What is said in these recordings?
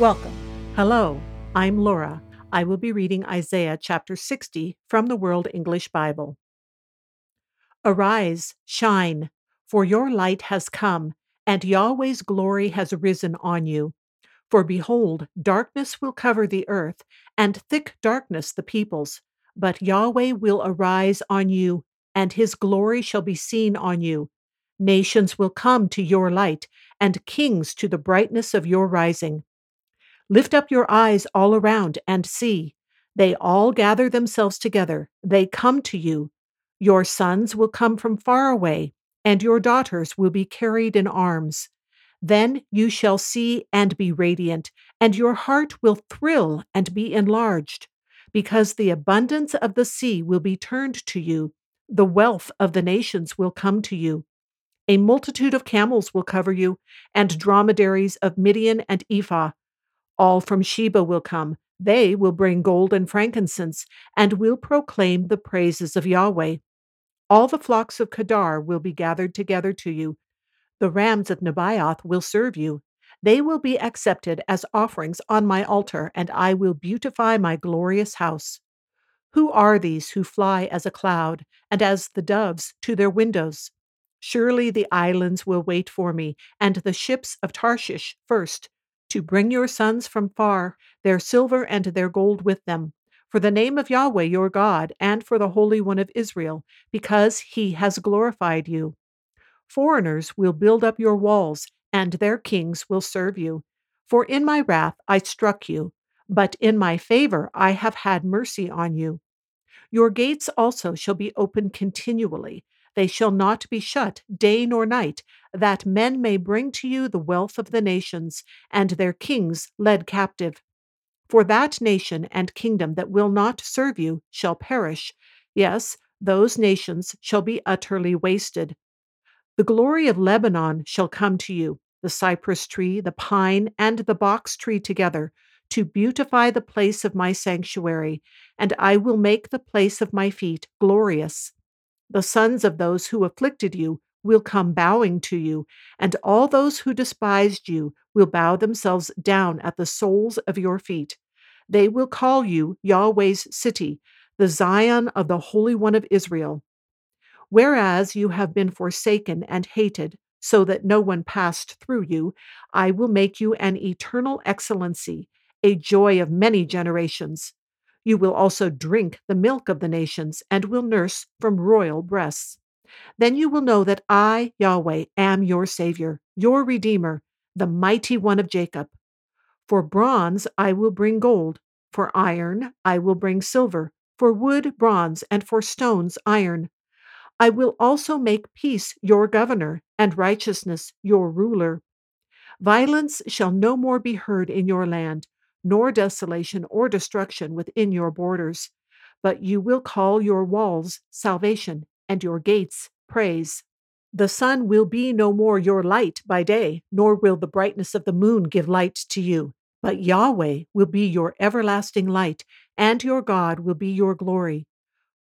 Welcome. Hello, I'm Laura. I will be reading Isaiah chapter 60 from the World English Bible. Arise, shine, for your light has come, and Yahweh's glory has risen on you. For behold, darkness will cover the earth, and thick darkness the peoples. But Yahweh will arise on you, and his glory shall be seen on you. Nations will come to your light, and kings to the brightness of your rising. Lift up your eyes all around and see. They all gather themselves together. They come to you. Your sons will come from far away, and your daughters will be carried in arms. Then you shall see and be radiant, and your heart will thrill and be enlarged, because the abundance of the sea will be turned to you. The wealth of the nations will come to you. A multitude of camels will cover you, and dromedaries of Midian and Ephah all from Sheba will come. They will bring gold and frankincense, and will proclaim the praises of Yahweh. All the flocks of Kedar will be gathered together to you. The rams of Nebaioth will serve you. They will be accepted as offerings on my altar, and I will beautify my glorious house. Who are these who fly as a cloud, and as the doves to their windows? Surely the islands will wait for me, and the ships of Tarshish first to bring your sons from far, their silver and their gold with them, for the name of Yahweh your God, and for the Holy One of Israel, because he has glorified you. Foreigners will build up your walls, and their kings will serve you. For in my wrath I struck you, but in my favor I have had mercy on you. Your gates also shall be open continually, they shall not be shut day nor night, that men may bring to you the wealth of the nations, and their kings led captive. For that nation and kingdom that will not serve you shall perish. Yes, those nations shall be utterly wasted. The glory of Lebanon shall come to you, the cypress tree, the pine, and the box tree together, to beautify the place of my sanctuary, and I will make the place of my feet glorious. The sons of those who afflicted you will come bowing to you, and all those who despised you will bow themselves down at the soles of your feet. They will call you Yahweh's city, the Zion of the Holy One of Israel. Whereas you have been forsaken and hated, so that no one passed through you, I will make you an eternal excellency, a joy of many generations. You will also drink the milk of the nations, and will nurse from royal breasts. Then you will know that I, Yahweh, am your Savior, your Redeemer, the mighty one of Jacob. For bronze I will bring gold, for iron I will bring silver, for wood bronze, and for stones iron. I will also make peace your governor, and righteousness your ruler. Violence shall no more be heard in your land, nor desolation or destruction within your borders. But you will call your walls salvation, and your gates praise. The sun will be no more your light by day, nor will the brightness of the moon give light to you. But Yahweh will be your everlasting light, and your God will be your glory.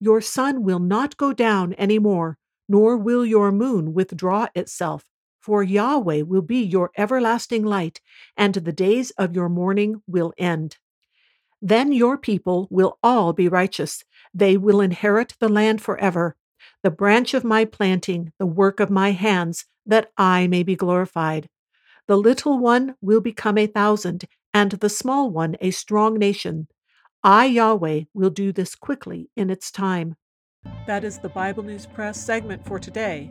Your sun will not go down any more, nor will your moon withdraw itself for Yahweh will be your everlasting light, and the days of your mourning will end. Then your people will all be righteous. They will inherit the land forever, the branch of my planting, the work of my hands, that I may be glorified. The little one will become a thousand, and the small one a strong nation. I, Yahweh, will do this quickly in its time. That is the Bible News Press segment for today